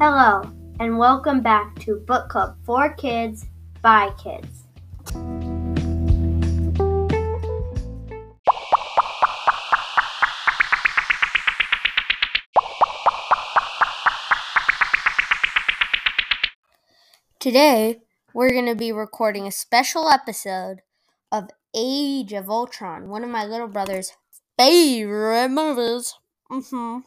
Hello, and welcome back to Book Club for Kids by Kids. Today, we're going to be recording a special episode of Age of Ultron, one of my little brother's favorite movies. Mm-hmm.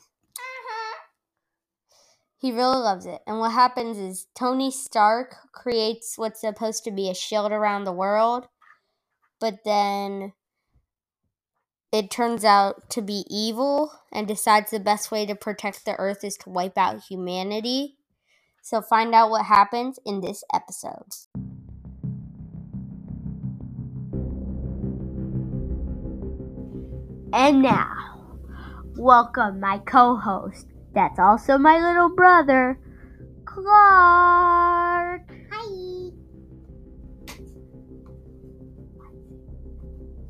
He really loves it. And what happens is Tony Stark creates what's supposed to be a shield around the world, but then it turns out to be evil and decides the best way to protect the earth is to wipe out humanity. So find out what happens in this episode. And now, welcome my co host, that's also my little brother, Clark. Hi.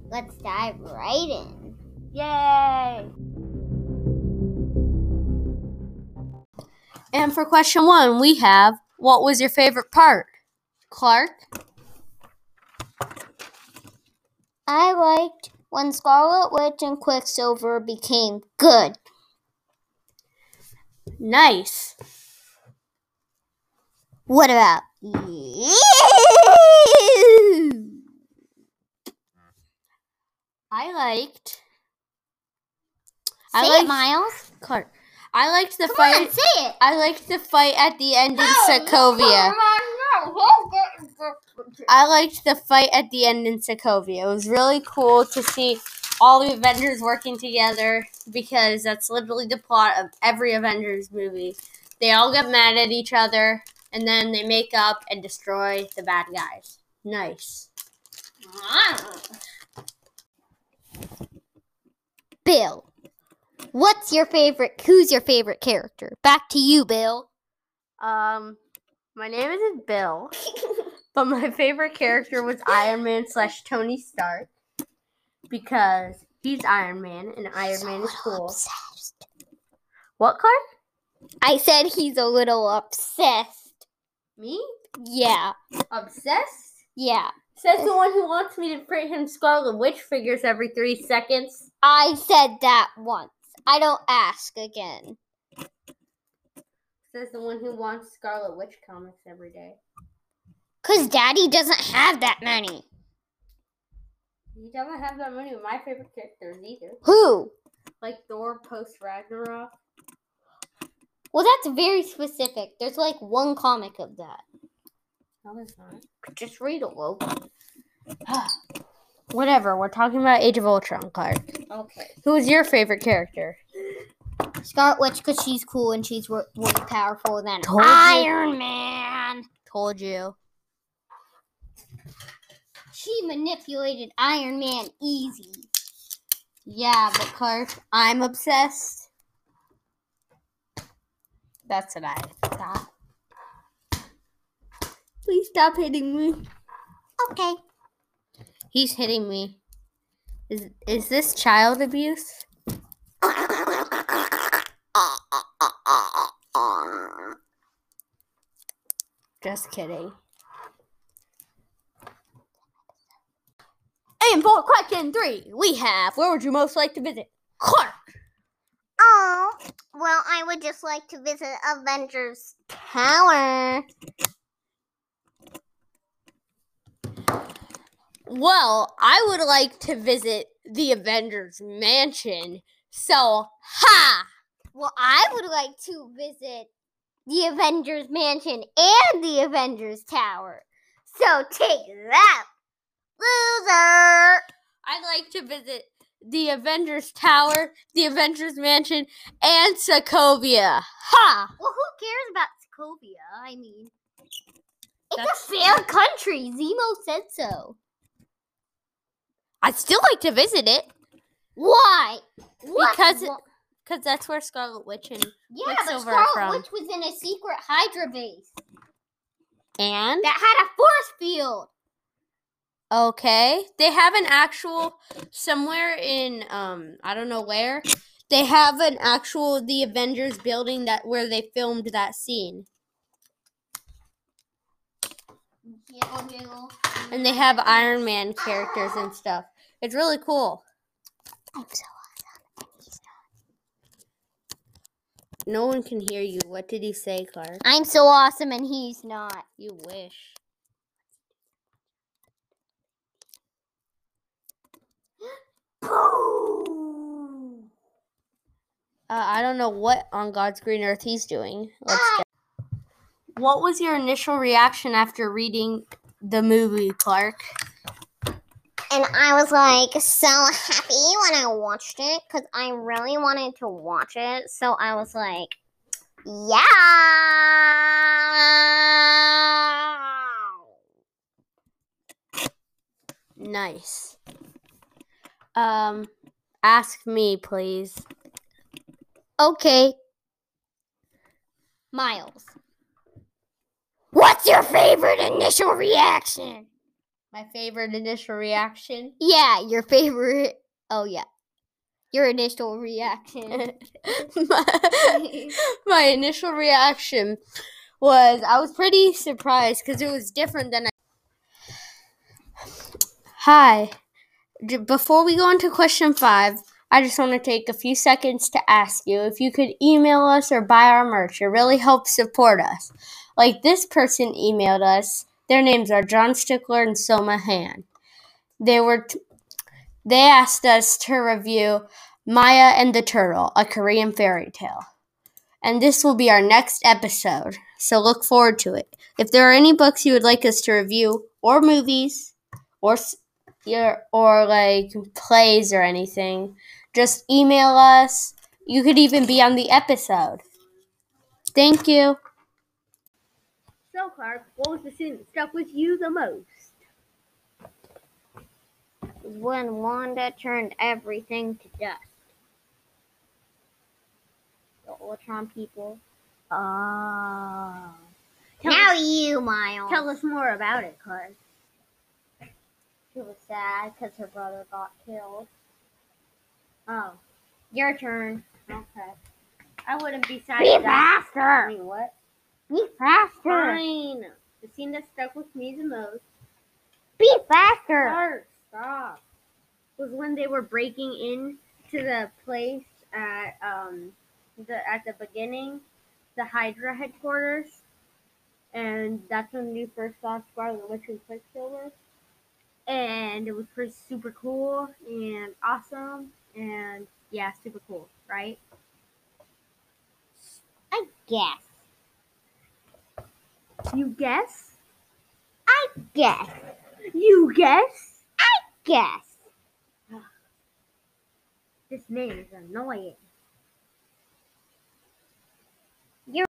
Let's dive right in. Yay! And for question one, we have what was your favorite part? Clark? I liked when Scarlet Witch and Quicksilver became good. Nice. What about you? I liked. Say I it, liked Miles. Clark. I liked the Come fight. on, say it. I liked the fight at the end in oh, Sokovia. I liked the fight at the end in Sokovia. It was really cool to see all the Avengers working together because that's literally the plot of every Avengers movie. They all get mad at each other and then they make up and destroy the bad guys. Nice. Bill, what's your favorite? Who's your favorite character? Back to you, Bill. Um, my name isn't Bill, but my favorite character was Iron Man slash Tony Stark because he's Iron Man and Iron Man is cool. Obsessed. What, car? I said he's a little obsessed. Me? Yeah, Obsessed? yeah. Says the one who wants me to print him Scarlet Witch figures every three seconds. I said that once. I don't ask again. Says the one who wants Scarlet Witch comics every day. Cause Daddy doesn't have that many. He doesn't have that many of my favorite characters either. Who? Like Thor post Ragnarok. Well, that's very specific. There's like one comic of that. No, there's not. Just read it, Logan. Whatever, we're talking about Age of Ultron, Clark. Okay. Who is your favorite character? Scarlet Witch, because she's cool and she's more powerful than Told you. Iron Man. Told you. She manipulated Iron Man easy. Yeah, but Clark, I'm obsessed. That's what I thought. Please stop hitting me. Okay. He's hitting me. Is is this child abuse? Just kidding. And for question three, we have where would you most like to visit? Clark. Oh, well, I would just like to visit Avengers Tower. Well, I would like to visit the Avengers Mansion. So, ha! Well, I would like to visit the Avengers Mansion and the Avengers Tower. So take that, loser! I'd like to visit the Avengers Tower, the Avengers Mansion, and Sokovia. Ha! Well, who cares about Sokovia? I mean, it's That's- a failed country. Zemo said so. I'd still like to visit it Why? What? Because because that's where Scarlet Witch and yeah, but Quicksilver Scarlet. Witch was in a secret Hydra base and that had a force field. Okay, they have an actual somewhere in um I don't know where they have an actual the Avengers building that where they filmed that scene. And they have Iron Man characters and stuff. It's really cool. I'm so awesome. And he's not. No one can hear you. What did he say, Clark? I'm so awesome and he's not. You wish. Uh, I don't know what on God's green earth he's doing. Let's Ah. get. What was your initial reaction after reading the movie, Clark? And I was like so happy when I watched it because I really wanted to watch it. So I was like, yeah. Nice. Um, ask me, please. Okay. Miles. What's your favorite initial reaction? My favorite initial reaction. Yeah, your favorite. Oh, yeah. Your initial reaction. my, my initial reaction was I was pretty surprised because it was different than I. Hi. Before we go into question five, I just want to take a few seconds to ask you if you could email us or buy our merch. It really helps support us. Like this person emailed us. Their names are John Stickler and Soma Han. They were. T- they asked us to review Maya and the Turtle, a Korean fairy tale. And this will be our next episode, so look forward to it. If there are any books you would like us to review, or movies, or your- or like plays or anything, just email us. You could even be on the episode. Thank you. So, Clark, what was the scene that stuck with you the most? when Wanda turned everything to dust. The Ultron people. Ah. Tell, now us, you, Miles. tell us more about it, Clark. She was sad because her brother got killed. Oh, Your turn. okay. I wouldn't be sad. Be faster. Wait, what? Be faster. Fine. The scene that stuck with me the most, Be faster. Clark, stop, was when they were breaking in to the place at um the at the beginning, the Hydra headquarters, and that's when you first saw Scarlet Witch and Quicksilver. And it was pretty super cool and awesome and yeah, super cool, right? I guess. You guess? I guess. You guess? I guess. This name is annoying. You're-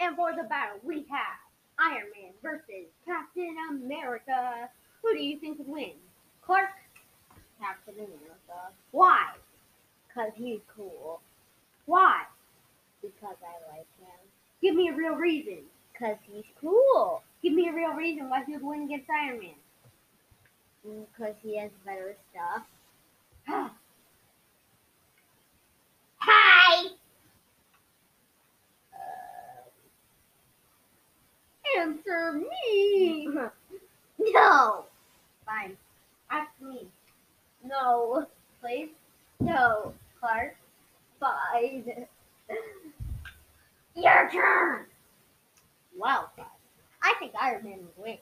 And for the battle, we have Iron Man versus Captain America. Who do you think would win? Clark? Captain America. Why? Because he's cool. Why? Because I like him. Give me a real reason. Because he's cool. Give me a real reason why he would win against Iron Man. Mm, because he has better stuff. Wow, Well, I think Iron Man would win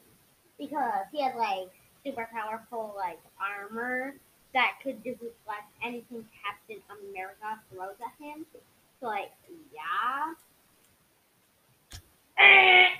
because he had like super powerful like armor that could just reflect anything Captain America throws at him. So like, yeah.